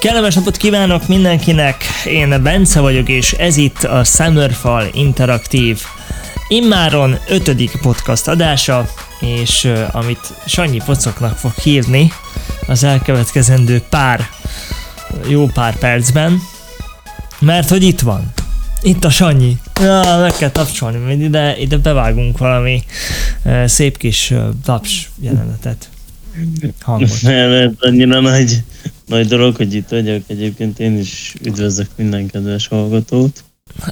Kellemes napot kívánok mindenkinek, én Bence vagyok, és ez itt a Summerfall Interaktív immáron ötödik podcast adása, és uh, amit Sanyi Pocoknak fog hívni az elkövetkezendő pár, jó pár percben, mert hogy itt van. Itt a Sanyi. Ja, meg kell tapsolni, mert ide, ide bevágunk valami uh, szép kis uh, jelenetet. Hangot. Mert annyira nagy, nagy dolog, hogy itt vagyok. Egyébként én is üdvözlök minden kedves hallgatót.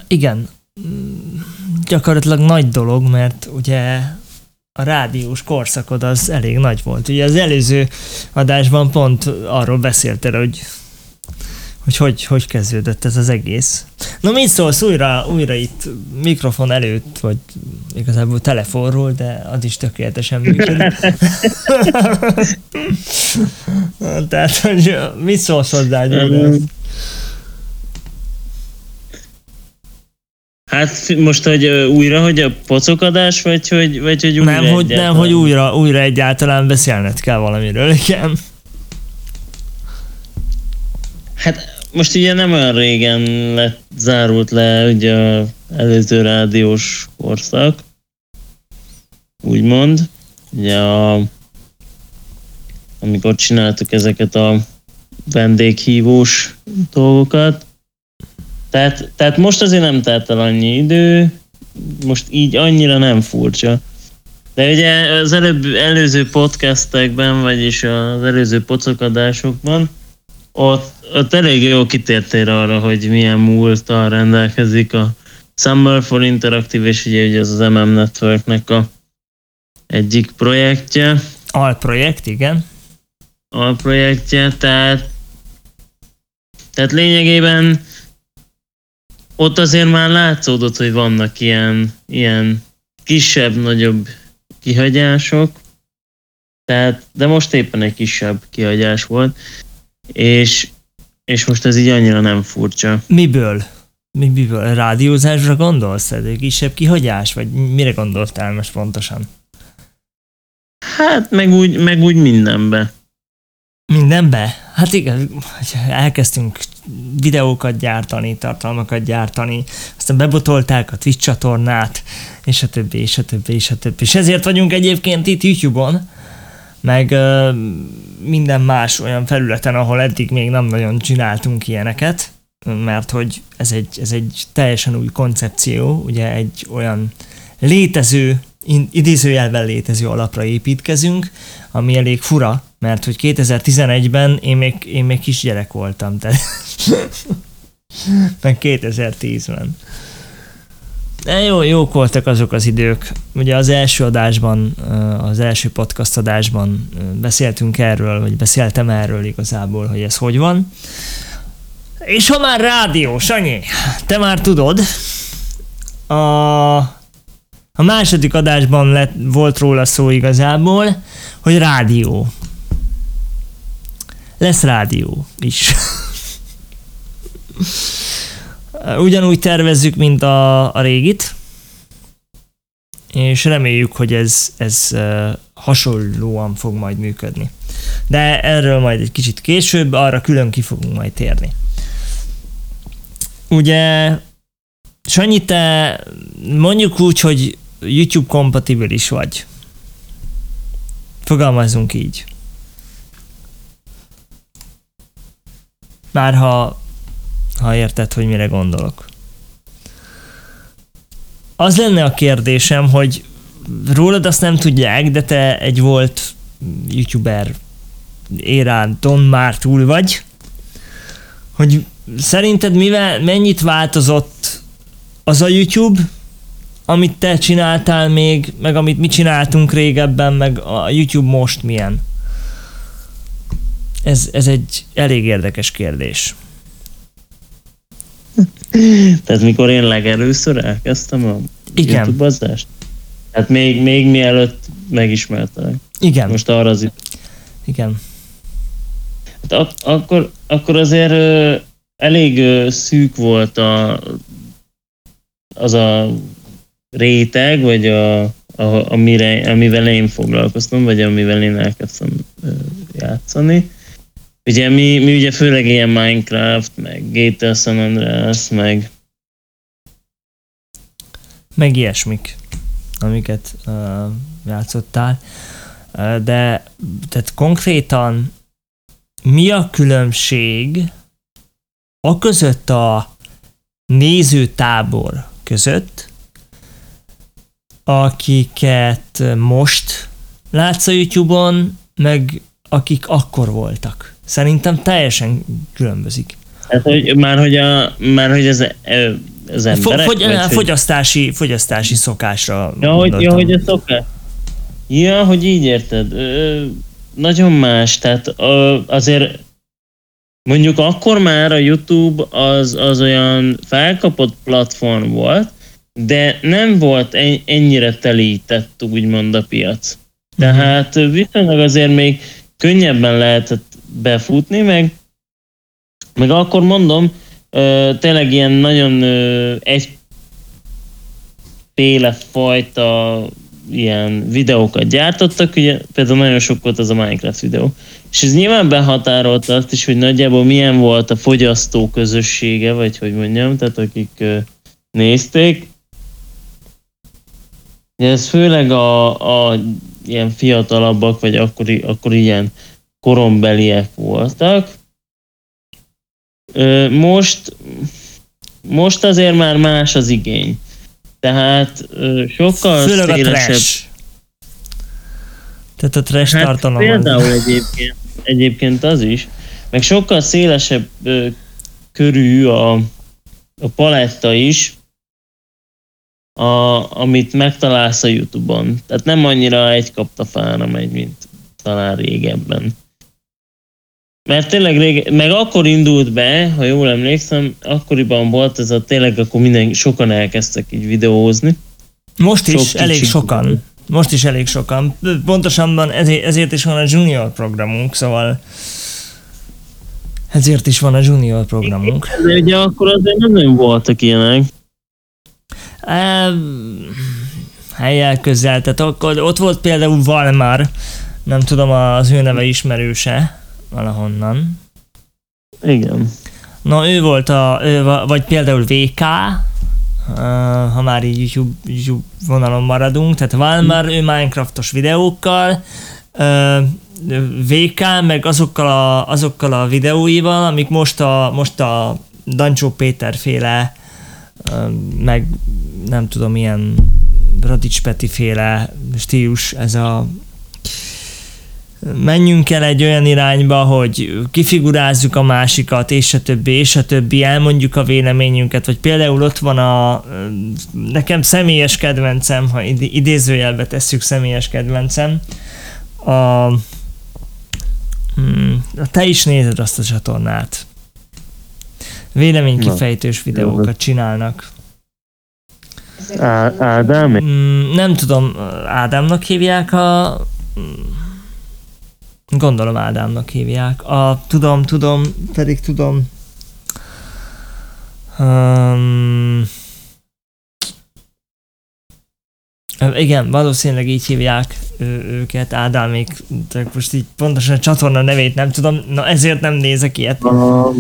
Igen, gyakorlatilag nagy dolog, mert ugye a rádiós korszakod az elég nagy volt. Ugye az előző adásban pont arról beszéltél, hogy hogy, hogy hogy kezdődött ez az egész. No mit szólsz újra, újra itt mikrofon előtt, vagy igazából telefonról, de az is tökéletesen működik. Tehát, hogy mit szólsz hozzá, Gyuri? Hát most, hogy újra, hogy a pocokadás, vagy hogy, vagy hogy újra Nem, hogy, nem, egyáltalán? hogy újra, újra egyáltalán beszélned kell valamiről, igen. Hát most ugye nem olyan régen lett, zárult le ugye a előző rádiós korszak, úgymond. Ugye a, amikor csináltuk ezeket a vendéghívós dolgokat. Tehát, tehát most azért nem telt el annyi idő, most így annyira nem furcsa. De ugye az előbb, előző podcastekben, vagyis az előző pocokadásokban, ott, ott elég jó kitértél arra, hogy milyen múlttal rendelkezik a Summer for Interactive, és ugye, ugye az az MM Networknek a egyik projektje, Alprojekt, igen. alprojektje, tehát, tehát lényegében ott azért már látszódott, hogy vannak ilyen, ilyen kisebb-nagyobb kihagyások, tehát, de most éppen egy kisebb kihagyás volt, és, és most ez így annyira nem furcsa. Miből? Mi, miből? Rádiózásra gondolsz? Egy kisebb kihagyás? Vagy mire gondoltál most pontosan? Hát meg úgy, meg úgy mindenbe. Mindenbe? Hát igen, elkezdtünk videókat gyártani, tartalmakat gyártani, aztán bebotolták a Twitch csatornát, és a többi, és a többi, és a többi. És ezért vagyunk egyébként itt YouTube-on, meg minden más olyan felületen, ahol eddig még nem nagyon csináltunk ilyeneket, mert hogy ez egy, ez egy teljesen új koncepció, ugye egy olyan létező, idézőjelben létező alapra építkezünk, ami elég fura, mert hogy 2011-ben én még, én még kisgyerek voltam, tehát meg 2010-ben. De jó, jók voltak azok az idők. Ugye az első adásban, az első podcast adásban beszéltünk erről, vagy beszéltem erről igazából, hogy ez hogy van. És ha már rádió, Sanyi, te már tudod, a, a második adásban lett, volt róla szó igazából, hogy rádió. Lesz rádió is. Ugyanúgy tervezzük, mint a, a régit, és reméljük, hogy ez, ez hasonlóan fog majd működni. De erről majd egy kicsit később, arra külön ki fogunk majd térni. Ugye, Sanyi, te mondjuk úgy, hogy YouTube kompatibilis vagy. Fogalmazunk így. Már ha, ha érted, hogy mire gondolok. Az lenne a kérdésem, hogy rólad azt nem tudják, de te egy volt youtuber érán Don már túl vagy, hogy szerinted mivel, mennyit változott az a YouTube, amit te csináltál még, meg amit mi csináltunk régebben, meg a YouTube most milyen? Ez, ez egy elég érdekes kérdés. Tehát mikor én legelőször elkezdtem a Igen. YouTube-azást? Hát még, még mielőtt megismertelek. Igen, Most arra az igen. Hát ak- akkor, akkor azért ö, elég ö, szűk volt a, az a réteg, vagy a, a, amire, amivel én foglalkoztam, vagy amivel én elkezdtem ö, játszani. Ugye mi, mi ugye főleg ilyen Minecraft, meg GTA San Andreas, meg meg ilyesmik, amiket uh, játszottál. Uh, de tehát konkrétan mi a különbség a között a nézőtábor között, akiket most látsz a YouTube-on, meg akik akkor voltak. Szerintem teljesen különbözik. Hát, hogy, már hogy, a, már hogy az, az emberek... Fogy, vagy, fogyasztási, hogy... fogyasztási szokásra ja, hogy, ja, hogy a szokás. Ja, hogy így érted. Ö, nagyon más, tehát ö, azért mondjuk akkor már a YouTube az, az olyan felkapott platform volt, de nem volt ennyire telített úgymond a piac. Tehát viszonylag azért még könnyebben lehetett befutni, meg, meg akkor mondom, tényleg ilyen nagyon egyféle fajta ilyen videókat gyártottak, ugye például nagyon sok volt az a Minecraft videó. És ez nyilván behatárolta azt is, hogy nagyjából milyen volt a fogyasztó közössége, vagy hogy mondjam, tehát akik nézték. Ez főleg a, a ilyen fiatalabbak, vagy akkor, akkor ilyen korombeliek voltak. Most, most azért már más az igény. Tehát sokkal Főleg szélesebb... a. Tehát a trash hát tartalom. Például egyébként, egyébként az is. Meg sokkal szélesebb körű a, a paletta is, a, amit megtalálsz a Youtube-on. Tehát nem annyira egy kaptafára megy, mint talán régebben. Mert tényleg rége, meg akkor indult be, ha jól emlékszem, akkoriban volt ez a tényleg, akkor minden, sokan elkezdtek így videózni. Most is Sok elég sokan. Most is elég sokan. Pontosabban ezért, ezért is van a junior programunk, szóval ezért is van a junior programunk. De ugye akkor azért nem nagyon voltak ilyenek. helyel közel, tehát akkor ott volt például Valmar, nem tudom, az ő neve ismerőse valahonnan. Igen. Na ő volt a, ő, vagy például VK, ha már így YouTube, YouTube vonalon maradunk, tehát Valmar, ő Minecraftos videókkal, VK, meg azokkal a, azokkal a videóival, amik most a, most a Dancsó Péter féle, meg nem tudom, ilyen Radics Peti féle stílus, ez a menjünk el egy olyan irányba, hogy kifigurázzuk a másikat, és a többi, és a többi, elmondjuk a véleményünket, vagy például ott van a nekem személyes kedvencem, ha idézőjelbe tesszük személyes kedvencem, a, hmm, te is nézed azt a csatornát. Véleménykifejtős videókat csinálnak. Ádám? Hmm, nem tudom, Ádámnak hívják a Gondolom Ádámnak hívják. A, tudom, tudom, pedig tudom. Um, igen, valószínűleg így hívják ő, őket, Ádámék, most így pontosan a csatorna nevét nem tudom, na ezért nem nézek ilyet. A,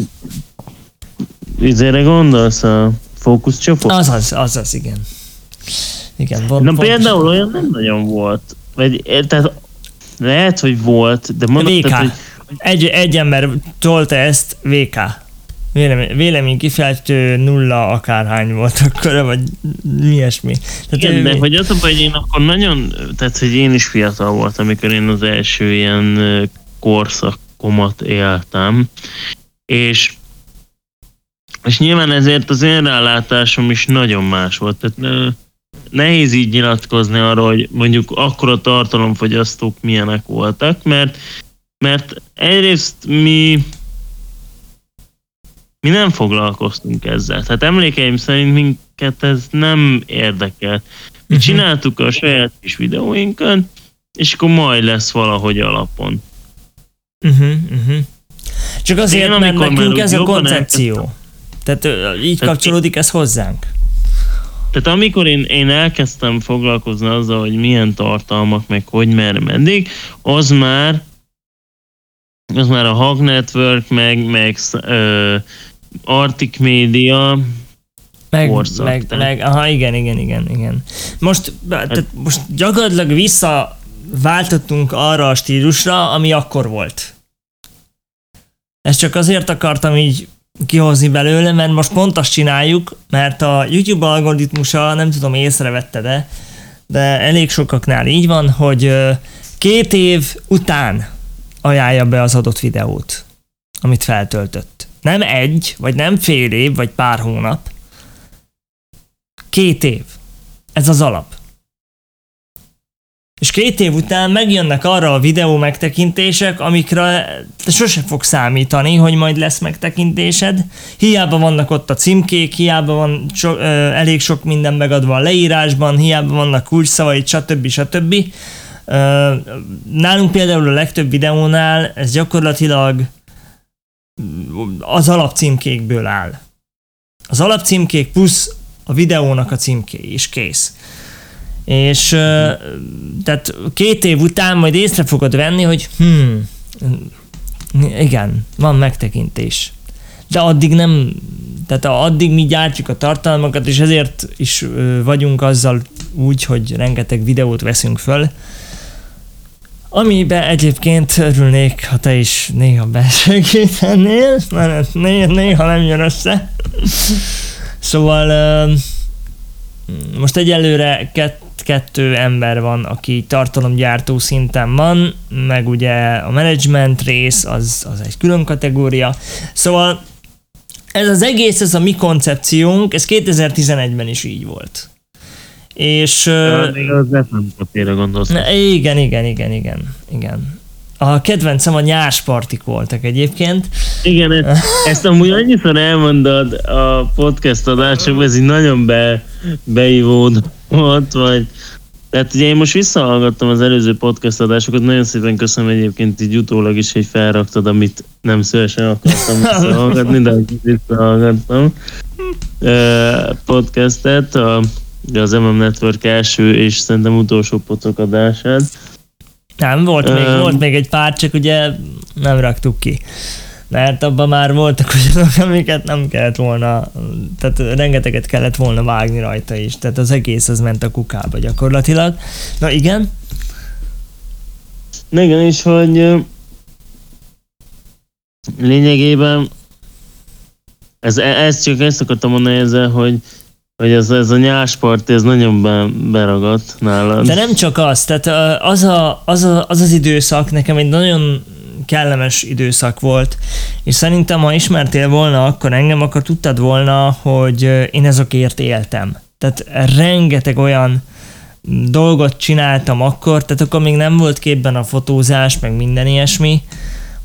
izére gondolsz a fókuszcsoport? Azaz, azaz, igen. Igen, Na pontosan. például olyan nem nagyon volt. Vagy, tehát lehet, hogy volt, de mondod, VK. hogy... Egy, egy ember tolta ezt, VK. Vélemény, vélemény kifejtő nulla akárhány volt akkor, vagy mi ilyesmi. Tehát Igen, de hogy az a baj, hogy én akkor nagyon, tehát hogy én is fiatal voltam, amikor én az első ilyen korszakomat éltem, és és nyilván ezért az én rálátásom is nagyon más volt. Tehát nehéz így nyilatkozni arról, hogy mondjuk akkora tartalomfogyasztók milyenek voltak, mert, mert egyrészt mi mi nem foglalkoztunk ezzel. Tehát emlékeim szerint minket ez nem érdekel. Mi uh-huh. csináltuk a saját kis videóinkat, és akkor majd lesz valahogy alapon. Uh-huh, uh-huh. Csak azért, Én, mert nekünk ez a koncepció. Tehát így kapcsolódik ez hozzánk. Tehát amikor én, én elkezdtem foglalkozni azzal, hogy milyen tartalmak, meg hogy merre meddig, az már az már a Hog Network, meg, meg ö, Arctic Media, Meg, korszak, meg, tehát- meg, aha, igen, igen, igen, igen. Most, tehát most gyakorlatilag visszaváltottunk arra a stílusra, ami akkor volt. Ezt csak azért akartam így kihozni belőle, mert most pont azt csináljuk, mert a YouTube algoritmusa, nem tudom észrevette de, de elég sokaknál így van, hogy két év után ajánlja be az adott videót, amit feltöltött. Nem egy, vagy nem fél év, vagy pár hónap. Két év. Ez az alap. És két év után megjönnek arra a videó megtekintések, amikre te sose fog számítani, hogy majd lesz megtekintésed. Hiába vannak ott a címkék, hiába van so, ö, elég sok minden megadva a leírásban, hiába vannak kulcsszavaid, stb. stb. Ö, nálunk például a legtöbb videónál ez gyakorlatilag az alapcímkékből áll. Az alapcímkék plusz a videónak a címké is kész. És tehát két év után majd észre fogod venni, hogy hmm, igen, van megtekintés. De addig nem, tehát addig mi gyártjuk a tartalmakat, és ezért is vagyunk azzal úgy, hogy rengeteg videót veszünk föl, Amiben egyébként örülnék, ha te is néha besegítenél, mert néha, nem jön össze. Szóval most egyelőre kett, kettő ember van, aki tartalomgyártó szinten van, meg ugye a management rész, az, az egy külön kategória. Szóval ez az egész, ez a mi koncepciónk, ez 2011-ben is így volt. És... még az papírra gondolsz. Igen, igen, igen, igen, igen. A kedvencem a nyárspartik voltak egyébként. Igen, ezt, ezt amúgy annyiszor elmondod a podcast adásokban, ez így nagyon be, beivódott, vagy tehát ugye én most visszahallgattam az előző podcast adásokat, nagyon szépen köszönöm egyébként így utólag is, hogy felraktad, amit nem szívesen akartam visszahallgatni, de visszahallgattam Ö, podcastet, a, az MM Network első és szerintem utolsó pocok adását. Nem, volt, még, volt még egy pár, csak ugye nem raktuk ki. Mert abban már voltak olyanok, amiket nem kellett volna, tehát rengeteget kellett volna vágni rajta is. Tehát az egész az ment a kukába gyakorlatilag. Na igen, Na Igen, és hogy lényegében ez, ez csak ezt akartam mondani ezzel, hogy, hogy ez, ez a nyáspart, ez nagyon be, beragadt nálad. De nem csak az, tehát az, a, az, a, az az időszak nekem egy nagyon kellemes időszak volt, és szerintem, ha ismertél volna akkor engem, akkor tudtad volna, hogy én ezokért éltem. Tehát rengeteg olyan dolgot csináltam akkor, tehát akkor még nem volt képben a fotózás, meg minden ilyesmi,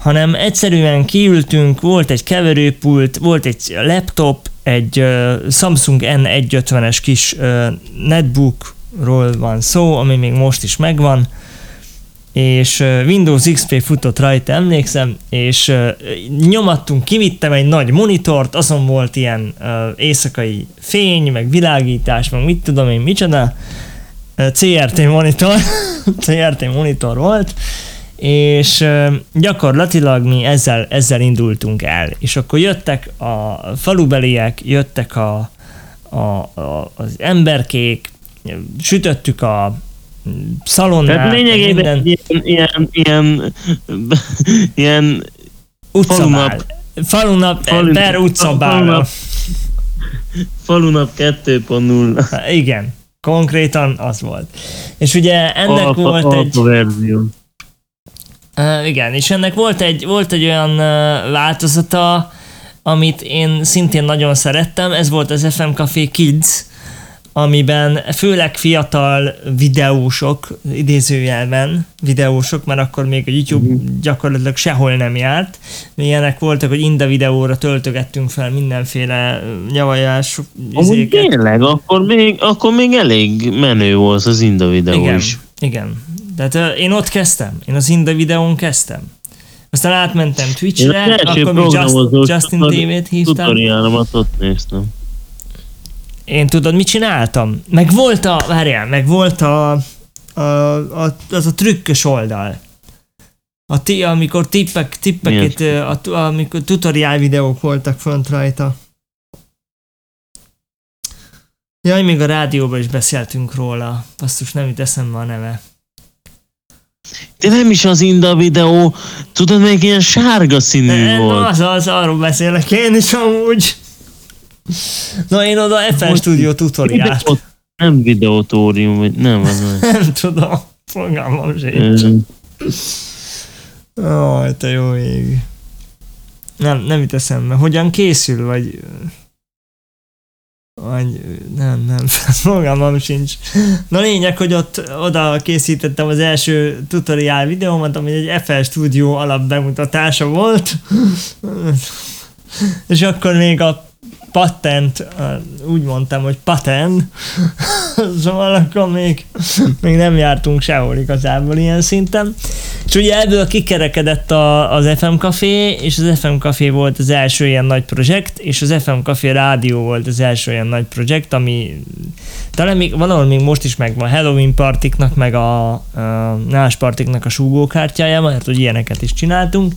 hanem egyszerűen kiültünk, volt egy keverőpult, volt egy laptop, egy uh, Samsung N150-es kis uh, netbookról van szó, ami még most is megvan, és uh, Windows XP futott rajta, emlékszem, és uh, nyomattunk, kivittem egy nagy monitort, azon volt ilyen uh, éjszakai fény, meg világítás, meg mit tudom én, micsoda, uh, CRT monitor, CRT monitor volt, és gyakorlatilag mi ezzel, ezzel indultunk el. És akkor jöttek a falubeliek, jöttek a, a, a, az emberkék, sütöttük a szalonnát, Tehát lényegében minden ilyen, ilyen, ilyen, ilyen utcabál. falunap- Falunap, Falun- per utcabál. falunap. falunap 2.0 Hát Igen, konkrétan az volt. És ugye ennek alfa, volt egy... alfa verzió. Uh, igen, és ennek volt egy, volt egy olyan uh, változata, amit én szintén nagyon szerettem, ez volt az FM Café Kids, amiben főleg fiatal videósok, idézőjelben videósok, mert akkor még a YouTube gyakorlatilag sehol nem járt. Ilyenek voltak, hogy Inda videóra töltögettünk fel mindenféle nyavajás Amúgy izéket. tényleg, akkor még, akkor még elég menő volt az Inda videó Igen, is. igen. Tehát én ott kezdtem, én az Inda videón kezdtem. Aztán átmentem Twitch-re, akkor még Just, Justin TV-t hívtam. tutoriálomat ott néztem. Én tudod, mit csináltam? Meg volt a, várjál, meg volt a, a, a az a trükkös oldal. A ti, amikor tippek, tippeket, a, amikor tutoriál videók voltak fönt rajta. Jaj, még a rádióban is beszéltünk róla. Basszus, nem jut eszembe a neve. De nem is az Inda videó, tudod, még ilyen sárga színű Nem, volt. az, az, arról beszélek én is amúgy. Na én oda FL Studio tutoriált. Nem videótórium, vagy nem, az nem. Tudom, fogalmam sincs. Aj, te jó ég. Nem, nem jut eszembe. Hogyan készül, vagy... Vagy nem, nem, fogalmam sincs. Na lényeg, hogy ott oda készítettem az első tutoriál videómat, ami egy FL Studio alap bemutatása volt. És akkor még a patent, úgy mondtam, hogy patent, szóval akkor még, még nem jártunk sehol igazából ilyen szinten. És ugye ebből kikerekedett a, az FM Café, és az FM Café volt az első ilyen nagy projekt, és az FM Café rádió volt az első ilyen nagy projekt, ami talán még valahol még most is megvan Halloween partiknak, meg a, a Nás partiknak a súgókártyája, mert hogy ilyeneket is csináltunk,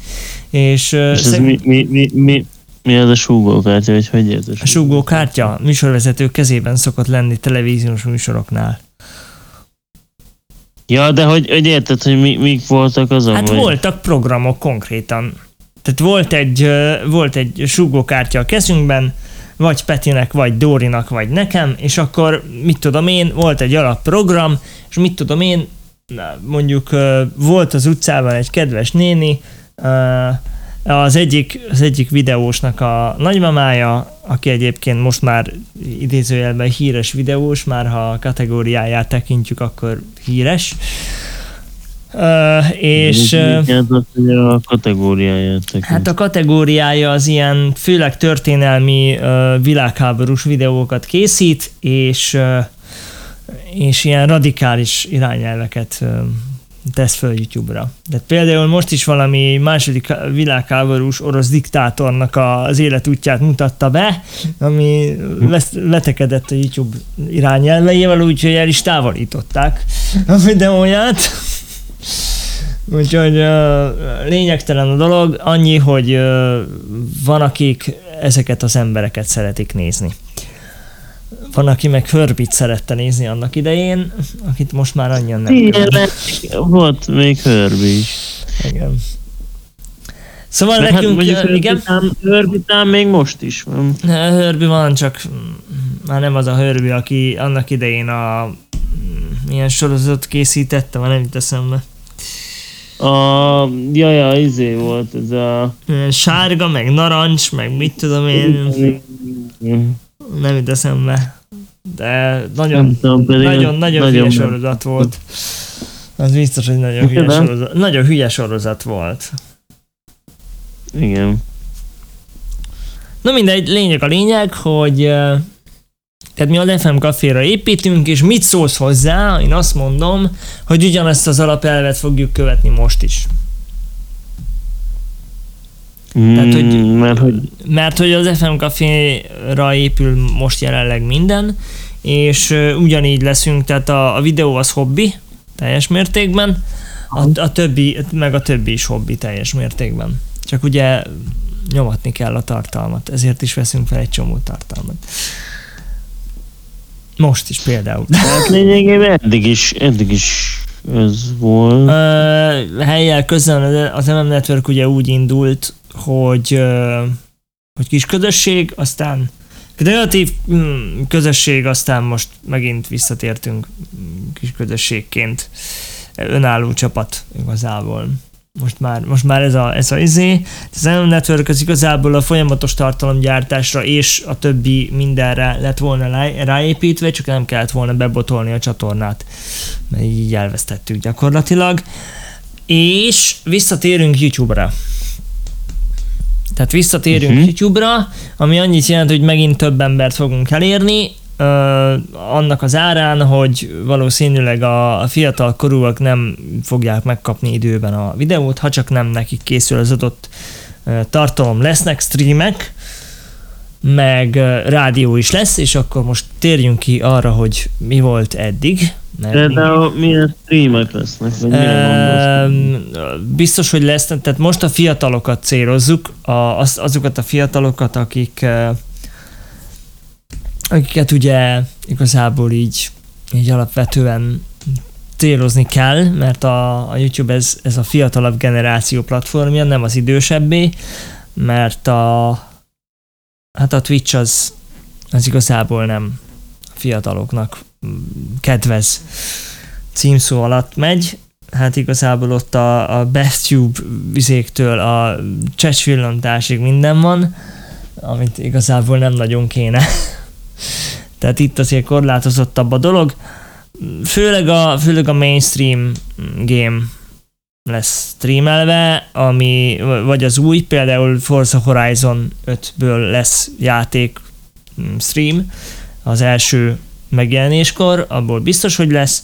és, És ez szeg- mi, mi, mi, mi, mi az a súgókártya, vagy hogy ez a súgókártya műsorvezető kezében szokott lenni televíziós műsoroknál. Ja, de hogy, hogy érted, hogy mi, mik voltak azon? Hát vagy? voltak programok konkrétan. Tehát volt egy, volt egy súgókártya a kezünkben, vagy Petinek, vagy Dórinak, vagy nekem, és akkor mit tudom én, volt egy alapprogram, és mit tudom én, mondjuk volt az utcában egy kedves néni, az egyik, az egyik videósnak a nagymamája, aki egyébként most már idézőjelben híres videós, már ha a kategóriáját tekintjük, akkor híres. Ö, és hogy a kategóriáját tekint? hát a kategóriája az ilyen főleg történelmi ö, világháborús videókat készít, és, és ilyen radikális irányelveket tesz föl YouTube-ra. De például most is valami második világháborús orosz diktátornak az életútját mutatta be, ami vetekedett a YouTube irányelveivel, úgyhogy el is távolították a videóját. Úgyhogy lényegtelen a dolog, annyi, hogy van, akik ezeket az embereket szeretik nézni. Van, aki meg Hörbit szerette nézni annak idején, akit most már annyian nem követnek. volt még Herbie is. Igen. Szóval Meg hát nekünk, mondjuk igen, Herbitán, Herbitán még most is van. Hörbi van, csak már nem az a Hörbi, aki annak idején a milyen sorozatot készítette, már nem jut eszembe. A, ja, ja, izé volt ez a... Sárga, meg narancs, meg mit tudom én, nem jut eszembe. De nagyon, tudom, nagyon, nagyon, nagyon hülye sorozat volt. Az biztos, hogy nagyon hülye, sorozat, nagyon hülye sorozat volt. Igen. Na mindegy, lényeg a lényeg, hogy tehát mi a FM kaféra építünk, és mit szólsz hozzá? Én azt mondom, hogy ugyanezt az alapelvet fogjuk követni most is. Tehát, hogy- Mm, mert hogy Mert hogy az FM kaféra épül most jelenleg minden, és ugyanígy leszünk, tehát a, a videó az hobbi, teljes mértékben, a, a többi, meg a többi is hobbi teljes mértékben. Csak ugye nyomatni kell a tartalmat, ezért is veszünk fel egy csomó tartalmat. Most is például. hát lényegében eddig is, eddig is ez volt. Ö, helyjel közben az MM Network ugye úgy indult, hogy, hogy kis közösség, aztán kreatív mm, közösség, aztán most megint visszatértünk kis közösségként önálló csapat igazából. Most már, most már ez a, ez a izé. Az MM Network az igazából a folyamatos tartalomgyártásra és a többi mindenre lett volna rá- ráépítve, csak nem kellett volna bebotolni a csatornát, mert így elvesztettük gyakorlatilag. És visszatérünk YouTube-ra. Tehát visszatérünk uh-huh. YouTube-ra, ami annyit jelent, hogy megint több embert fogunk elérni, ö, annak az árán, hogy valószínűleg a, fiatal korúak nem fogják megkapni időben a videót, ha csak nem nekik készül az adott tartalom, lesznek streamek, meg rádió is lesz, és akkor most térjünk ki arra, hogy mi volt eddig. Például milyen streamek lesznek, vagy? Ehm, Biztos, hogy lesz, tehát most a fiatalokat célozzuk, a, az, azokat a fiatalokat, akik akiket ugye igazából így, így alapvetően célozni kell, mert a, a YouTube ez, ez a fiatalabb generáció platformja, nem az idősebbé, mert a hát a Twitch az, az igazából nem a fiataloknak kedvez címszó alatt megy, hát igazából ott a, a BestTube vizéktől a csecsvillantásig minden van, amit igazából nem nagyon kéne. Tehát itt azért korlátozottabb a dolog. Főleg a, főleg a mainstream game lesz streamelve, ami, vagy az új, például Forza Horizon 5-ből lesz játék mm, stream, az első megjelenéskor, abból biztos, hogy lesz.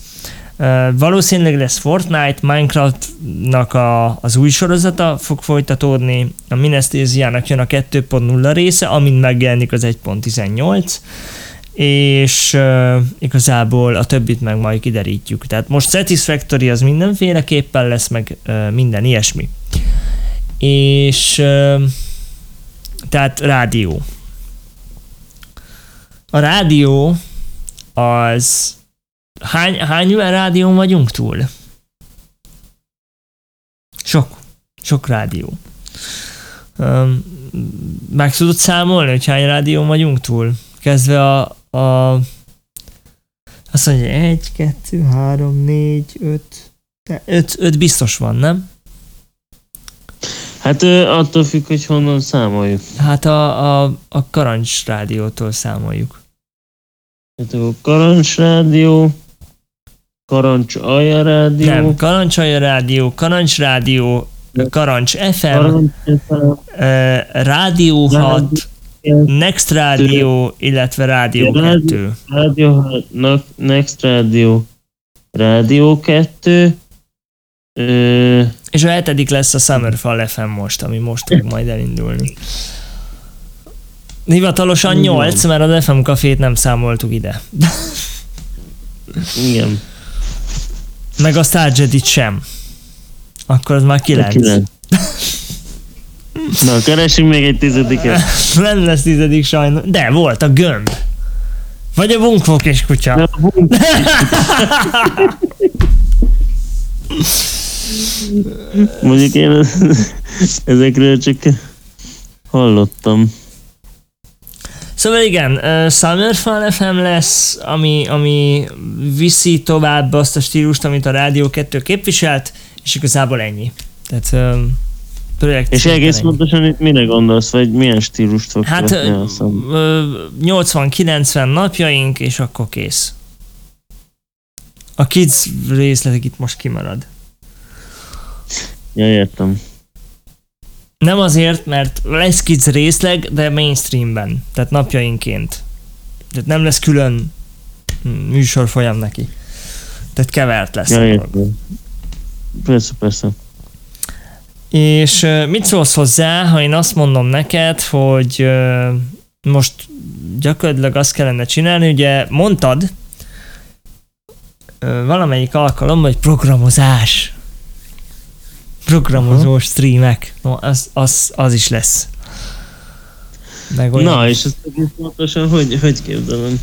Valószínűleg lesz Fortnite, Minecraftnak a, az új sorozata fog folytatódni, a Minestéziának jön a 2.0 része, amint megjelenik az 1.18, és uh, igazából a többit meg majd kiderítjük. Tehát most Satisfactory az mindenféleképpen lesz, meg uh, minden ilyesmi. És uh, tehát rádió. A rádió az hány, hány rádión vagyunk túl? Sok. Sok rádió. Um, meg tudod számolni, hogy hány rádión vagyunk túl? Kezdve a, a azt mondja, egy, kettő, három, négy, öt, de öt, öt biztos van, nem? Hát attól függ, hogy honnan számoljuk. Hát a, a, a Karancs rádiótól számoljuk. Hát a Karancs Rádió, Karancs Alja Rádió, Nem, Karancsalja rádió, Karancs rádió, Karancs FM, Karancs FM, Rádió 6, Next Rádió, illetve Rádió Rádió- 2. Rádió, Next Rádió, Rádió 2, ö, És a hetedik lesz a Summerfall FM most, ami most fog majd elindulni. Hivatalosan Igen. 8, mert az FM kafét nem számoltuk ide. igen, Meg a Star Jedi-t sem. Akkor az már 9. kilenc. Na, keresünk még egy tizediket. Nem lesz tizedik sajnos. De volt a gömb. Vagy a bunkfok és kutya. a bunk- Mondjuk én ezekről csak hallottam. Szóval igen, uh, Summerfall FM lesz, ami, ami viszi tovább azt a stílust, amit a Rádió 2 képviselt, és igazából ennyi. Tehát projekt És egész ennyi. pontosan itt mire gondolsz, vagy milyen stílust fog Hát követni ö, a szám? ö, 80-90 napjaink, és akkor kész. A kids részletek itt most kimarad. Ja, értem. Nem azért, mert lesz kids részleg, de mainstreamben, tehát napjainként. Tehát nem lesz külön mm, műsorfolyam neki. Tehát kevert lesz. Ja, értem. Persze, persze. És mit szólsz hozzá, ha én azt mondom neked, hogy most gyakorlatilag azt kellene csinálni, ugye mondtad valamelyik alkalommal, hogy programozás. Programozós streamek. No, az, az, az is lesz. Meg olyan. Na, és ezt pontosan hogy, hogy képzelem?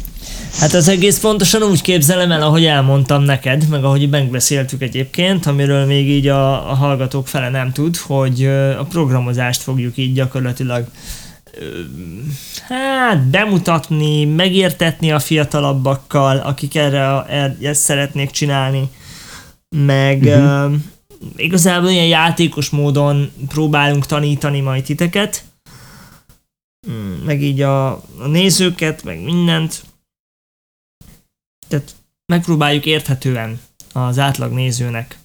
Hát az egész pontosan úgy képzelem el, ahogy elmondtam neked, meg ahogy megbeszéltük egyébként, amiről még így a, a hallgatók fele nem tud, hogy a programozást fogjuk így gyakorlatilag hát bemutatni, megértetni a fiatalabbakkal, akik erre, erre ezt szeretnék csinálni, meg uh-huh. igazából ilyen játékos módon próbálunk tanítani majd titeket, Mm, meg így a, a nézőket, meg mindent. Tehát megpróbáljuk érthetően az átlag nézőnek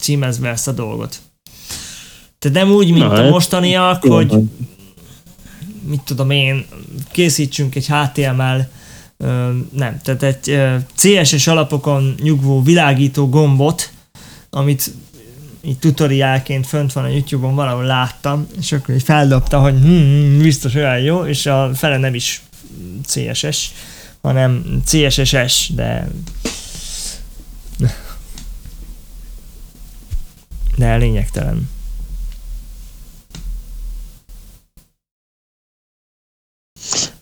címezve ezt a dolgot. Tehát nem úgy, mint Na, a ez mostaniak, hogy mit tudom én, készítsünk egy HTML, nem, tehát egy CSS alapokon nyugvó világító gombot, amit így tutoriálként fönt van a YouTube-on, valahol láttam, és akkor így feldobta, hogy hm, hm, biztos olyan jó, és a fele nem is CSS, hanem CSS-S, de de lényegtelen.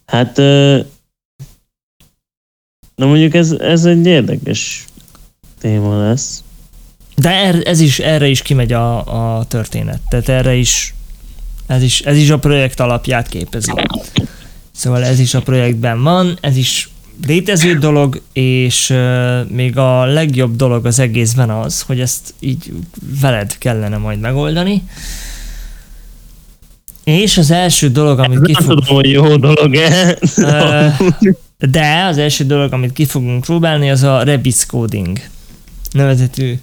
Hát, na mondjuk ez, ez egy érdekes téma lesz. De er, ez is, erre is kimegy a, a történet. Tehát erre is ez, is, ez is a projekt alapját képezi. Szóval ez is a projektben van, ez is létező dolog, és még a legjobb dolog az egészben az, hogy ezt így veled kellene majd megoldani. És az első dolog, amit ki fog... tudom, hogy jó dolog-e. de az első dolog, amit ki fogunk próbálni, az a Rebis Coding nevezetű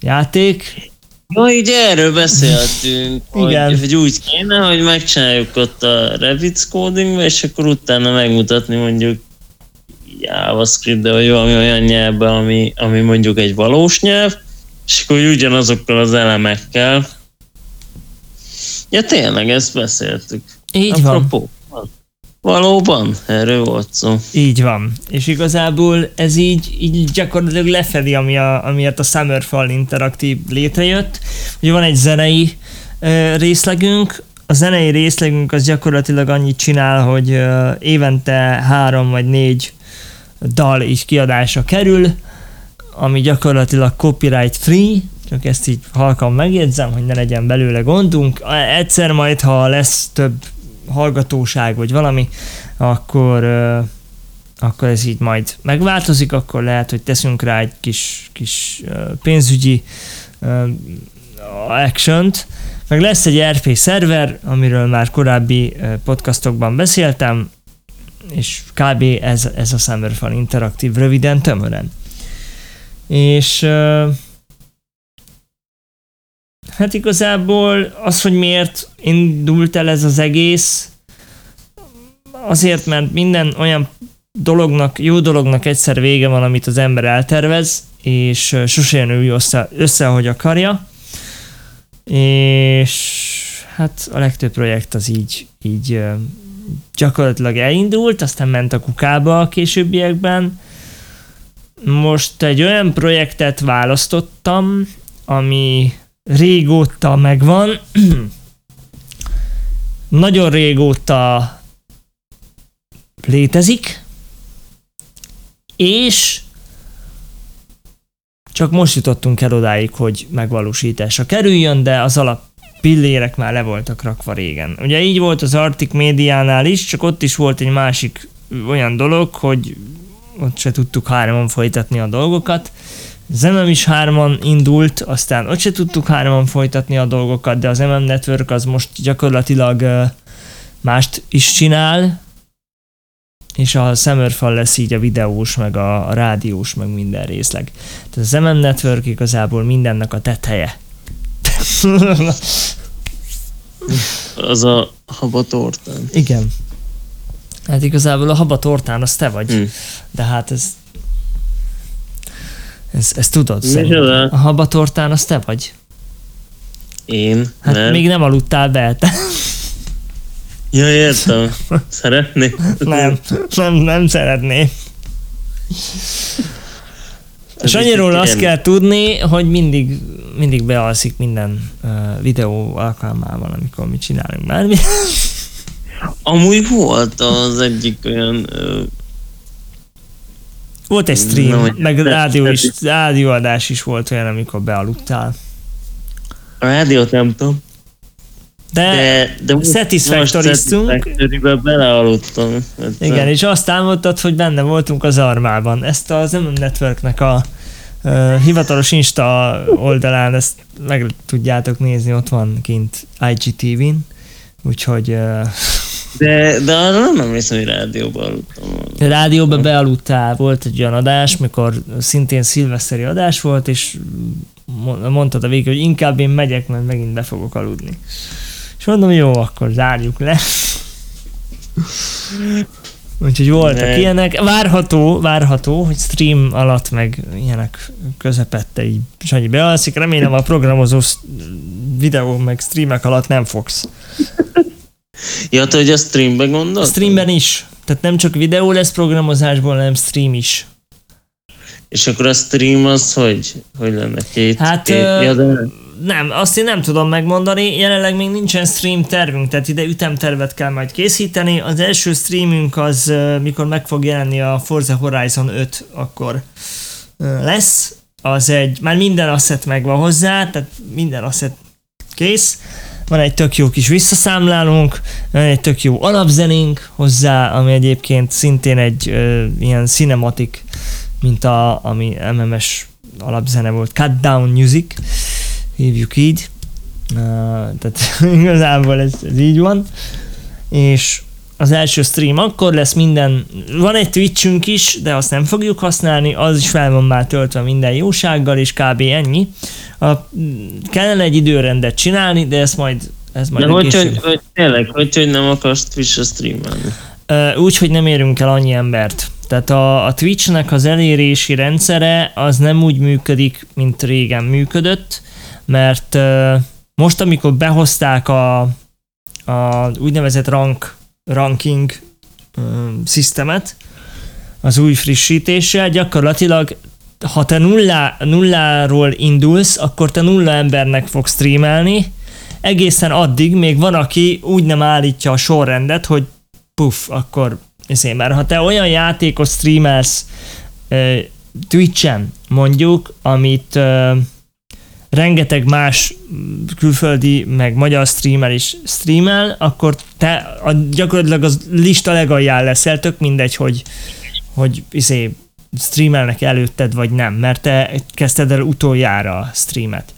játék. Ma így erről beszéltünk, Igen. Hogy, hogy úgy kéne, hogy megcsináljuk ott a Revit coding és akkor utána megmutatni mondjuk JavaScript, de vagy valami olyan nyelvben, ami, ami mondjuk egy valós nyelv, és akkor ugyanazokkal az elemekkel. Ja tényleg, ezt beszéltük. Így Apropó. van. Valóban, erről volt szó. Így van. És igazából ez így, így gyakorlatilag lefedi, ami a, amiért a Summerfall Interactive létrejött. Ugye van egy zenei ö, részlegünk, a zenei részlegünk az gyakorlatilag annyit csinál, hogy ö, évente három vagy négy dal így kiadásra kerül, ami gyakorlatilag copyright free, csak ezt így halkan megjegyzem, hogy ne legyen belőle gondunk. Egyszer majd, ha lesz több hallgatóság, vagy valami, akkor, akkor ez így majd megváltozik, akkor lehet, hogy teszünk rá egy kis, kis pénzügyi action meg lesz egy RP szerver, amiről már korábbi podcastokban beszéltem, és kb. ez, ez a Summerfall interaktív röviden, tömören. És Hát igazából az, hogy miért indult el ez az egész, azért, mert minden olyan dolognak, jó dolognak egyszer vége van, amit az ember eltervez, és sose jön ő össze, össze, ahogy akarja. És hát a legtöbb projekt az így, így gyakorlatilag elindult, aztán ment a kukába a későbbiekben. Most egy olyan projektet választottam, ami régóta megvan. Nagyon régóta létezik, és csak most jutottunk el odáig, hogy megvalósításra kerüljön, de az alap pillérek már le voltak rakva régen. Ugye így volt az Arctic médiánál is, csak ott is volt egy másik olyan dolog, hogy ott se tudtuk hárman folytatni a dolgokat, az MM is hárman indult, aztán ott se tudtuk hárman folytatni a dolgokat, de az MM Network az most gyakorlatilag mást is csinál, és a Summerfall lesz így a videós, meg a, a rádiós, meg minden részleg. Tehát az MM Network igazából mindennek a teteje. az a habatortán. Igen. Hát igazából a habatortán az te vagy. Hmm. De hát ez ezt, ezt tudod szerintem. A habatortán az te vagy? Én? Hát nem. még nem aludtál be, te. Ja, értem. Szeretné? Nem, nem, nem szeretné. És annyiról azt kell tudni, hogy mindig, mindig bealszik minden uh, videó alkalmával, amikor mi csinálunk már. Amúgy volt az egyik olyan uh, volt egy stream, no, meg rádió is, rádióadás is volt olyan, amikor bealudtál. A rádiót nem tudom. De, de, de satisfactoriztunk. belealudtam. Igen, és azt álmodtad, hogy benne voltunk az armában. Ezt az MM Networknek a uh, hivatalos Insta oldalán, ezt meg tudjátok nézni, ott van kint IGTV-n, úgyhogy uh, de, de arra nem emlékszem, hogy rádióban aludtam. Rádióban bealudtál, volt egy olyan adás, mikor szintén szilveszteri adás volt, és mondtad a végül, hogy inkább én megyek, mert megint be fogok aludni. És mondom, jó, akkor zárjuk le. Úgyhogy voltak Ne. ilyenek. Várható, várható, hogy stream alatt meg ilyenek közepette így Sanyi bealszik. Remélem a programozó videó meg streamek alatt nem fogsz. Ja, te hogy a streambe gondolod? Streamben is. Tehát nem csak videó lesz programozásból, hanem stream is. És akkor a stream az hogy? Hogy lenne két? Hát, két ö, ja, de Nem, azt én nem tudom megmondani, jelenleg még nincsen stream tervünk, tehát ide ütemtervet kell majd készíteni. Az első streamünk az, mikor meg fog jelenni a Forza Horizon 5, akkor lesz. Az egy, már minden asset megvan hozzá, tehát minden asset kész. Van egy tök jó kis visszaszámlálónk, van egy tök jó alapzenénk hozzá, ami egyébként szintén egy ö, ilyen cinematic, mint a, ami MMS alapzene volt, Cut Down Music, hívjuk így. Uh, tehát igazából ez, ez így van. És az első stream akkor lesz minden, van egy Twitchünk is, de azt nem fogjuk használni, az is fel van már töltve minden jósággal, és kb. ennyi. A, kellene egy időrendet csinálni, de ezt majd ez majd de hogy, hogy, hogy, tényleg, hogy, hogy nem akarsz Twitch-re streamelni? Úgy, hogy nem érünk el annyi embert. Tehát a, a Twitchnek az elérési rendszere az nem úgy működik, mint régen működött, mert most, amikor behozták a, a úgynevezett rank, ranking szisztemet, az új frissítéssel, gyakorlatilag ha te nullá, nulláról indulsz, akkor te nulla embernek fogsz streamelni, egészen addig még van, aki úgy nem állítja a sorrendet, hogy puff, akkor ezért, mert ha te olyan játékot streamelsz uh, Twitch-en mondjuk, amit uh, rengeteg más külföldi, meg magyar streamer is streamel, akkor te a, gyakorlatilag az lista legalján leszel, tök mindegy, hogy, hogy izé, streamelnek előtted, vagy nem, mert te kezdted el utoljára a streamet.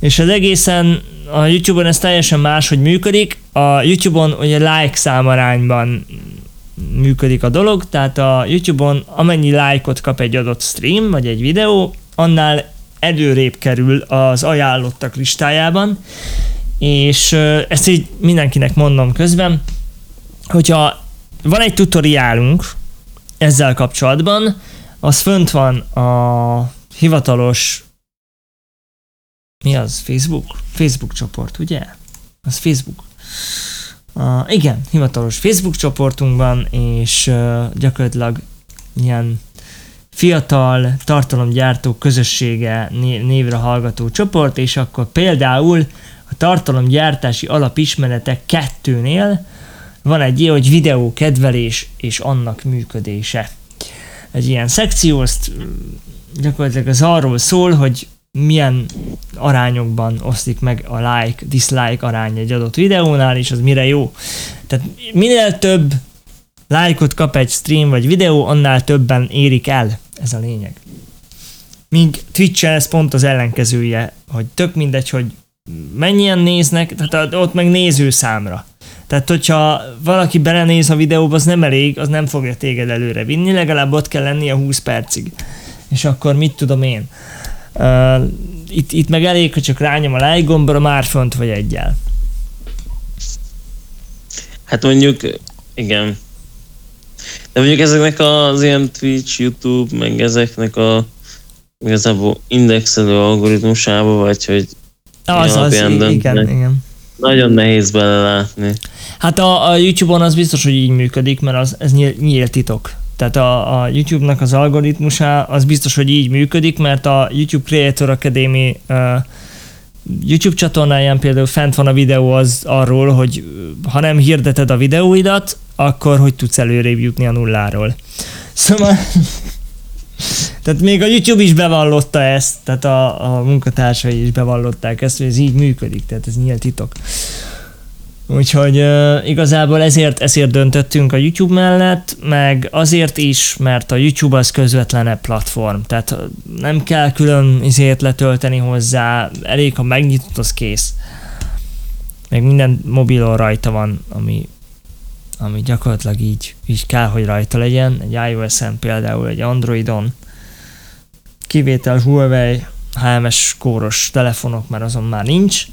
És az egészen a YouTube-on ez teljesen máshogy működik. A YouTube-on ugye like számarányban működik a dolog, tehát a YouTube-on amennyi lájkot kap egy adott stream, vagy egy videó, annál előrébb kerül az ajánlottak listájában, és ezt így mindenkinek mondom közben, hogyha van egy tutoriálunk ezzel kapcsolatban, az fönt van a hivatalos mi az? Facebook? Facebook csoport, ugye? Az Facebook. Uh, igen, hivatalos Facebook csoportunkban, és uh, gyakorlatilag ilyen fiatal tartalomgyártó közössége né- névre hallgató csoport, és akkor például a tartalomgyártási alapismeretek kettőnél van egy ilyen, hogy videó kedvelés és annak működése. Egy ilyen szekció, azt mm, gyakorlatilag az arról szól, hogy milyen arányokban osztik meg a like, dislike arány egy adott videónál, és az mire jó. Tehát minél több lájkot kap egy stream vagy videó, annál többen érik el. Ez a lényeg. Míg Twitch-en ez pont az ellenkezője, hogy tök mindegy, hogy mennyien néznek, tehát ott meg nézőszámra. Tehát, hogyha valaki belenéz a videóba, az nem elég, az nem fogja téged előre vinni, legalább ott kell lennie 20 percig. És akkor mit tudom én? Uh, itt, itt meg elég, hogy csak rányom a like gombra, már fönt vagy egyel. Hát mondjuk, igen. De mondjuk ezeknek az ilyen Twitch, YouTube, meg ezeknek a igazából indexelő algoritmusába, vagy hogy Az, az, igen, igen. nagyon nehéz belelátni. Hát a, a YouTube-on az biztos, hogy így működik, mert az, ez nyílt, nyílt titok. Tehát a, a YouTube-nak az algoritmusa az biztos, hogy így működik, mert a YouTube Creator Academy uh, YouTube csatornáján például fent van a videó az arról, hogy ha nem hirdeted a videóidat, akkor hogy tudsz előrébb jutni a nulláról. Szóval tehát még a YouTube is bevallotta ezt, tehát a, a munkatársai is bevallották ezt, hogy ez így működik, tehát ez nyílt titok. Úgyhogy uh, igazából ezért, ezért döntöttünk a YouTube mellett, meg azért is, mert a YouTube az közvetlenebb platform, tehát nem kell külön izét letölteni hozzá, elég, ha megnyitod, az kész. Meg minden mobilon rajta van, ami, ami gyakorlatilag így, így kell, hogy rajta legyen, egy iOS-en például, egy Androidon, kivétel Huawei HMS kóros telefonok, mert azon már nincs,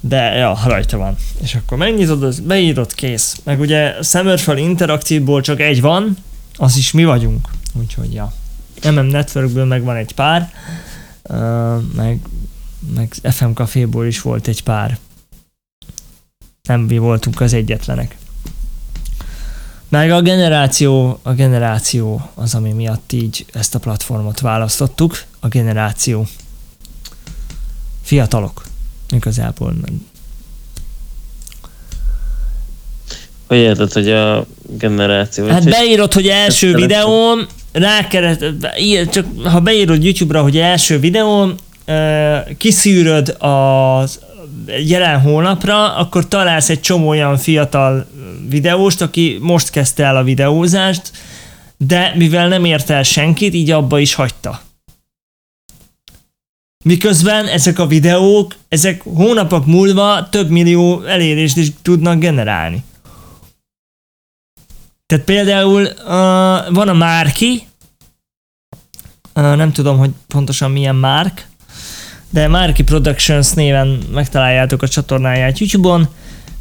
De ja, rajta van. És akkor megnyitod, beírod, kész. Meg ugye Summerfall interaktívból csak egy van, az is mi vagyunk. Úgyhogy ja. MM Networkből meg van egy pár, meg, meg FM Caféból is volt egy pár. Nem mi voltunk az egyetlenek. Meg a generáció, a generáció az, ami miatt így ezt a platformot választottuk. A generáció. Fiatalok. Igazából nem. Hogy érted, hogy a generáció... Hát beírod, hogy első videóm, rákeret, csak ha beírod YouTube-ra, hogy első videóm, kiszűröd a jelen hónapra, akkor találsz egy csomó olyan fiatal videóst, aki most kezdte el a videózást, de mivel nem ért el senkit, így abba is hagyta. Miközben ezek a videók, ezek hónapok múlva több millió elérést is tudnak generálni. Tehát például uh, van a Márki, uh, nem tudom, hogy pontosan milyen Márk, de Márki Productions néven megtaláljátok a csatornáját YouTube-on.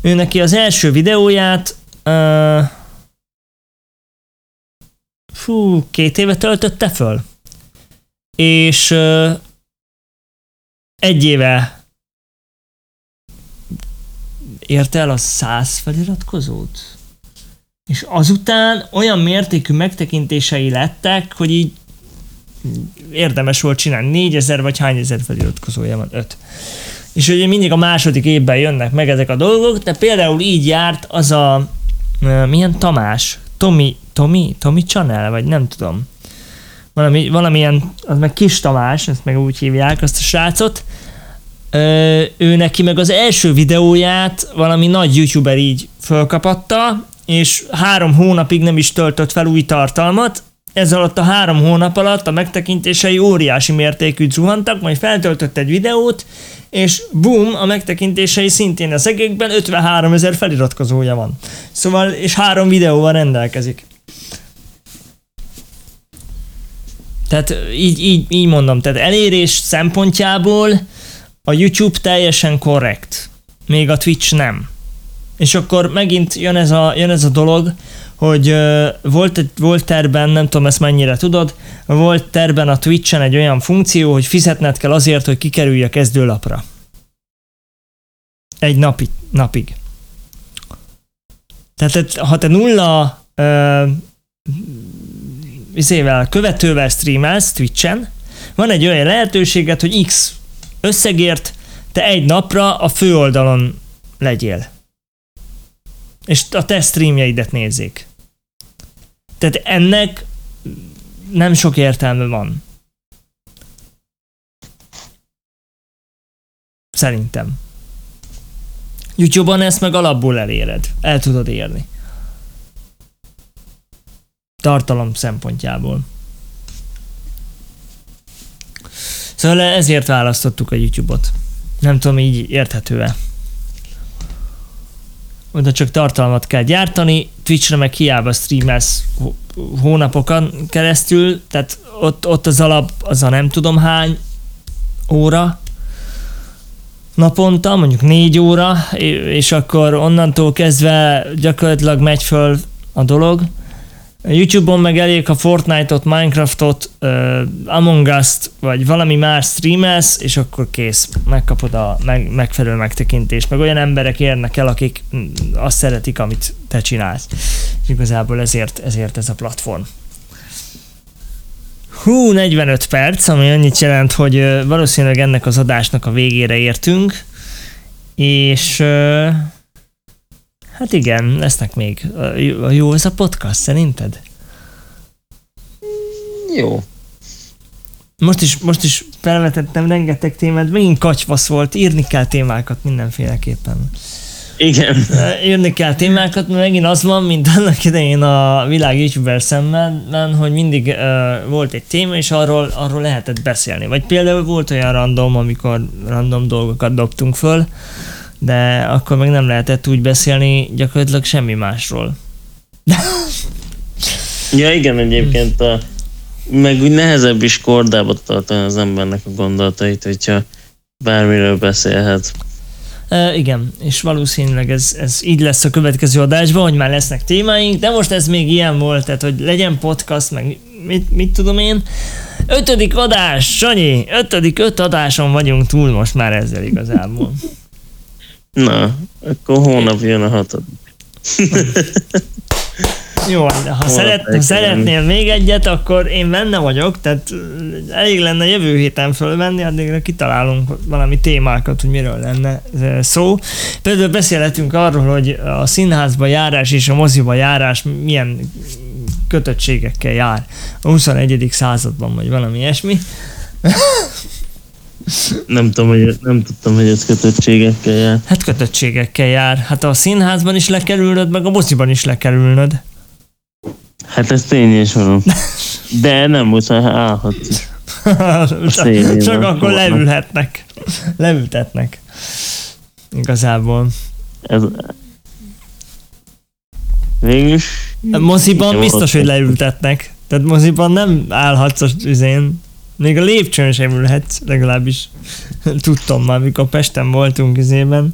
Ő neki az első videóját uh, fú, két éve töltötte föl. És uh, egy éve érte el a száz feliratkozót. És azután olyan mértékű megtekintései lettek, hogy így érdemes volt csinálni. 4000 vagy hány ezer feliratkozója van? 5. És ugye mindig a második évben jönnek meg ezek a dolgok, de például így járt az a milyen Tamás, Tomi, Tomi, Tomi Channel, vagy nem tudom. Valami, valamilyen, az meg Kis Tamás, ezt meg úgy hívják, azt a srácot. Ö, ő neki meg az első videóját valami nagy youtuber így fölkapatta, és három hónapig nem is töltött fel új tartalmat, ez alatt a három hónap alatt a megtekintései óriási mértékű zuhantak, majd feltöltött egy videót, és boom, a megtekintései szintén a szegékben 53 ezer feliratkozója van. Szóval, és három videóval rendelkezik. Tehát így, így, így mondom, tehát elérés szempontjából a YouTube teljesen korrekt, még a Twitch nem. És akkor megint jön ez a, jön ez a dolog, hogy volt, volt terben, nem tudom ezt mennyire tudod, volt terben a Twitch-en egy olyan funkció, hogy fizetned kell azért, hogy kikerülj a kezdőlapra. Egy napi, napig. Tehát ha te nulla uh, izével, követővel streamelsz Twitch-en, van egy olyan lehetőséget, hogy X összegért te egy napra a főoldalon legyél. És a te streamjeidet nézzék. Tehát ennek nem sok értelme van. Szerintem. YouTube-on ezt meg alapból eléred. El tudod érni. Tartalom szempontjából. Szóval ezért választottuk a YouTube-ot. Nem tudom, így érthető-e oda csak tartalmat kell gyártani, Twitchre meg hiába streamelsz hónapokon keresztül, tehát ott, ott az alap az a nem tudom hány óra naponta, mondjuk négy óra, és akkor onnantól kezdve gyakorlatilag megy föl a dolog. YouTube-on meg elég a Fortnite-ot, Minecraft-ot, uh, Among Us-t, vagy valami más streamelsz, és akkor kész, megkapod a meg, megfelelő megtekintést. Meg olyan emberek érnek el, akik mm, azt szeretik, amit te csinálsz. És igazából ezért, ezért ez a platform. Hú, 45 perc, ami annyit jelent, hogy valószínűleg ennek az adásnak a végére értünk, és uh, Hát igen, lesznek még. Jó ez a podcast, szerinted? Jó. Most is, most is felvetettem rengeteg témát, megint kacsvasz volt, írni kell témákat mindenféleképpen. Igen. Írni kell témákat, mert megint az van, mint annak idején a világ youtuber szemben, hogy mindig uh, volt egy téma, és arról, arról lehetett beszélni. Vagy például volt olyan random, amikor random dolgokat dobtunk föl, de akkor meg nem lehetett úgy beszélni gyakorlatilag semmi másról. ja igen, egyébként a, meg úgy nehezebb is kordába tartani az embernek a gondolatait, hogyha bármiről beszélhet. Uh, igen, és valószínűleg ez, ez így lesz a következő adásban, hogy már lesznek témáink, de most ez még ilyen volt, tehát hogy legyen podcast, meg mit, mit tudom én. Ötödik adás, Sanyi, ötödik öt adáson vagyunk túl most már ezzel igazából. Na, akkor hónap jön a hatodik. Jó, de ha, szeret, ha szeretnél még egyet, akkor én benne vagyok, tehát elég lenne jövő héten fölvenni, addigra kitalálunk valami témákat, hogy miről lenne szó. Például beszélhetünk arról, hogy a színházba járás és a moziba járás milyen kötöttségekkel jár a 21. században, vagy valami ilyesmi. Nem, tudom, hogy, nem tudtam, hogy ez kötöttségekkel jár. Hát kötöttségekkel jár. Hát a színházban is le kell ülnöd, meg a moziban is le kell ülnöd. Hát ez tény és való. De nem muszáj, állhatsz is. csak, csak akkor leülhetnek. Leültetnek. Igazából. Ez... Végülis... Moziban biztos, hogy leültetnek. Tehát moziban nem állhatsz az üzén. Még a lépcsőn sem ülhetsz, legalábbis tudtam már, mikor Pesten voltunk izében.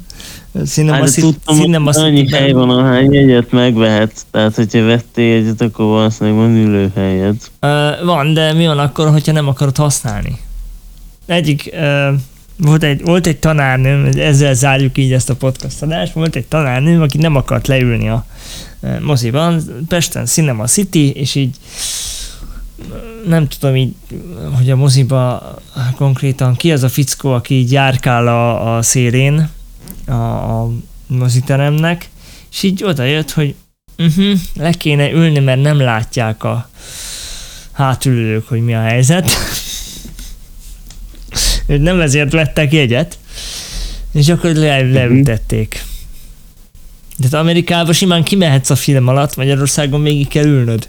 Cinema, hát, tudtam, cinema annyi hely van, ahány jegyet megvehetsz. Tehát, hogyha vettél jegyet, akkor valószínűleg van ülőhelyed. Uh, van, de mi van akkor, hogyha nem akarod használni? Egyik, uh, volt egy, volt egy tanárnőm, ezzel zárjuk így ezt a podcast adást, volt egy tanárnőm, aki nem akart leülni a moziban, Pesten Cinema City, és így nem tudom így, hogy a moziba konkrétan ki az a fickó, aki így járkál a, a szélén, a, a moziteremnek, és így oda jött, hogy uh-huh, le kéne ülni, mert nem látják a hátülők, hogy mi a helyzet. nem ezért vettek jegyet, és akkor le, leültették. De Amerikában simán kimehetsz a film alatt, Magyarországon végig kell ülnöd.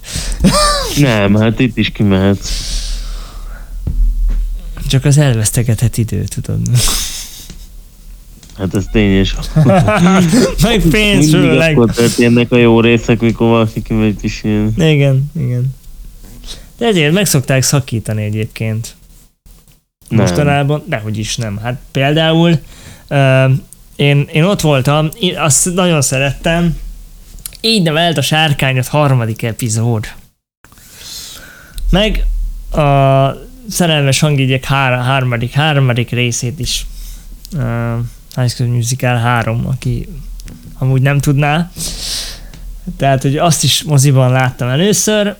Nem, hát itt is kimehetsz. Csak az elvesztegethet időt, tudod. Hát ez tényes. Meg pénz főleg. Akkor történnek a jó részek, mikor valaki kimegy pisilni. Igen, igen. De ezért meg szokták szakítani egyébként. Nem. Mostanában, dehogy is nem. Hát például uh, én, én ott voltam, én azt nagyon szerettem, így nevelt a sárkányot harmadik epizód. Meg a szerelmes hangígyek hár, harmadik, harmadik részét is uh, High School Musical 3, aki amúgy nem tudná. Tehát, hogy azt is moziban láttam először,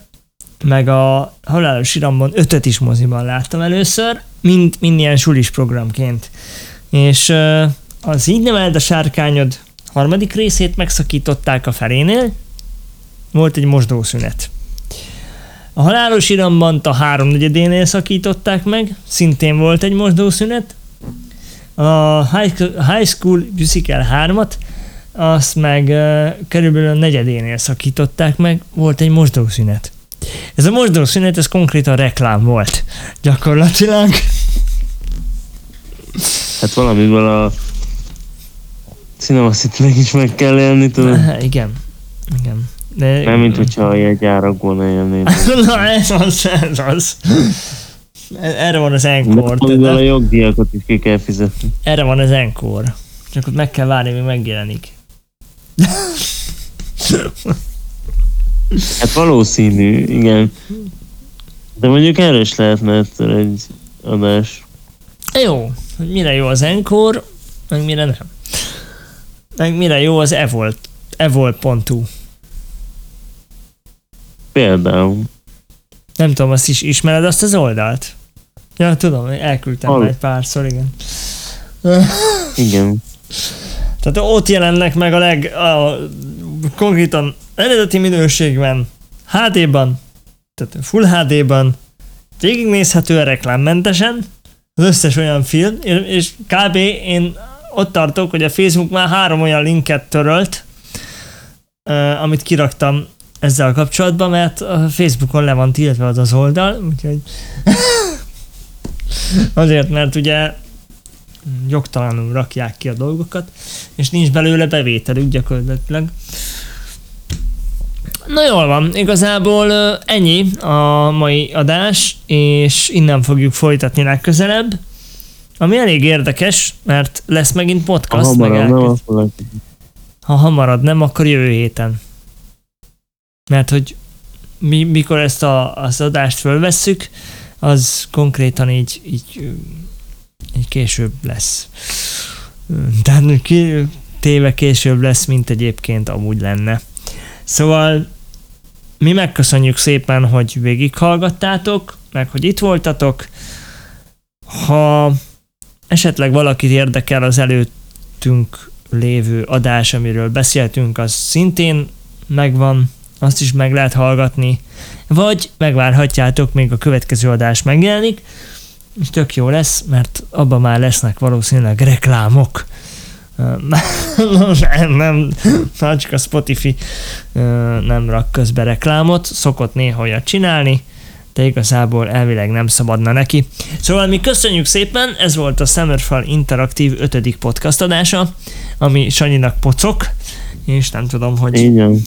meg a Halálos Iramban ötöt is moziban láttam először, mind, mind ilyen sulis programként. És uh, az így neveld a sárkányod harmadik részét megszakították a felénél, volt egy mosdószünet. A halálos iramban a háromnegyedénél szakították meg, szintén volt egy mosdószünet, a High School Musical 3-at, azt meg uh, körülbelül a negyedénél szakították meg, volt egy mosdószünet. Ez a mosdószünet, ez konkrétan reklám volt, gyakorlatilag. Hát valamiből a Cinema city is meg kell élni, tudod? Igen, igen. De... Nem, mint hogyha a jegyárakból élnél. Na, ez az, ez az. Erre van az enkor. De a jogdíjakat is ki kell fizetni. Erre van az enkor. Csak ott meg kell várni, míg megjelenik. hát valószínű, igen. De mondjuk erre is lehetne egyszer egy adás. Jó, hogy mire jó az enkor, meg mire nem. Meg mire jó az evol, evol.hu. Például. Nem tudom, azt is ismered azt az oldalt? Ja, tudom, elküldtem Al- egy párszor, igen. Igen. Tehát ott jelennek meg a leg... A, konkrétan eredeti minőségben, HD-ban, tehát Full HD-ban, végignézhető reklámmentesen, az összes olyan film, és kb. én ott tartok, hogy a Facebook már három olyan linket törölt, amit kiraktam ezzel kapcsolatban, mert a Facebookon le van tiltva az az oldal, úgyhogy azért, mert ugye jogtalanul rakják ki a dolgokat, és nincs belőle bevételük gyakorlatilag. Na jól van, igazából ennyi a mai adás, és innen fogjuk folytatni legközelebb. ami elég érdekes, mert lesz megint Ha podcast, meg nem, akkor Ha hamarad nem, akkor jövő héten. Mert hogy mi, mikor ezt a, az adást fölvesszük, az konkrétan így, így, így később lesz. Tehát ki, téve később lesz, mint egyébként amúgy lenne. Szóval mi megköszönjük szépen, hogy végighallgattátok, meg hogy itt voltatok. Ha esetleg valakit érdekel az előttünk lévő adás, amiről beszéltünk, az szintén megvan, azt is meg lehet hallgatni, vagy megvárhatjátok, még a következő adás megjelenik, és tök jó lesz, mert abban már lesznek valószínűleg reklámok. nem, nem, Nagyka Spotify nem rak közbe reklámot, szokott néha olyat csinálni, de igazából elvileg nem szabadna neki. Szóval mi köszönjük szépen, ez volt a Summerfall Interaktív 5. podcast adása, ami Sanyinak pocok, és nem tudom, hogy Igen.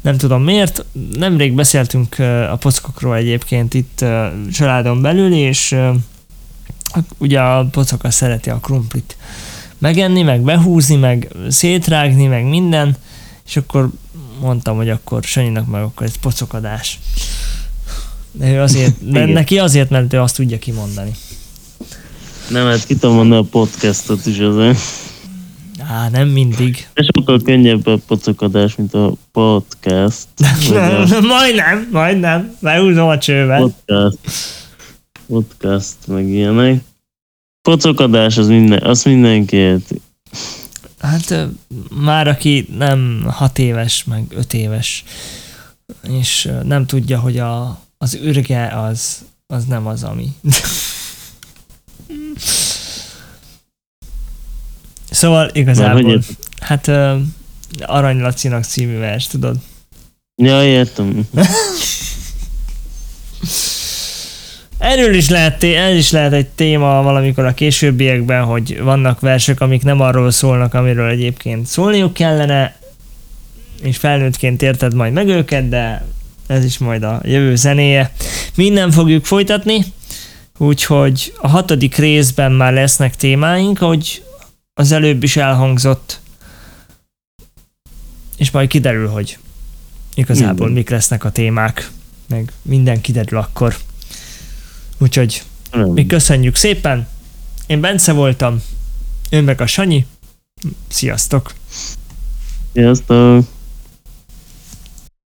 Nem tudom miért. Nemrég beszéltünk a pockokról egyébként itt családon belül, és ugye a pocaka szereti a krumplit megenni, meg behúzni, meg szétrágni, meg minden, és akkor mondtam, hogy akkor Sanyinak meg akkor ez pocokadás. De ő azért, de neki azért, mert ő azt tudja kimondani. Nem, hát ki tudom mondani a podcastot is azért. Á, nem mindig. De sokkal könnyebb a pocokadás, mint a podcast. Vagy a Nem, majdnem, majdnem. Behúzom a csővel. podcast. Podcast, meg ilyenek. Pocokadás az minden, azt mindenki érti. Hát már aki nem hat éves, meg öt éves, és nem tudja, hogy a, az ürge az, az nem az, ami. szóval hogy igazából, érted? hát ö, Arany Lacinak című vers, tudod? Ja, értem. Erről is lehet, ez is lehet egy téma valamikor a későbbiekben, hogy vannak versek, amik nem arról szólnak, amiről egyébként szólniuk kellene, és felnőttként érted majd meg őket, de ez is majd a jövő zenéje. Minden fogjuk folytatni, úgyhogy a hatodik részben már lesznek témáink, ahogy az előbb is elhangzott, és majd kiderül, hogy igazából Minden. mik lesznek a témák, meg minden kiderül akkor. Úgyhogy Nem. mi köszönjük szépen. Én Bence voltam, ön meg a Sanyi. Sziasztok! Sziasztok!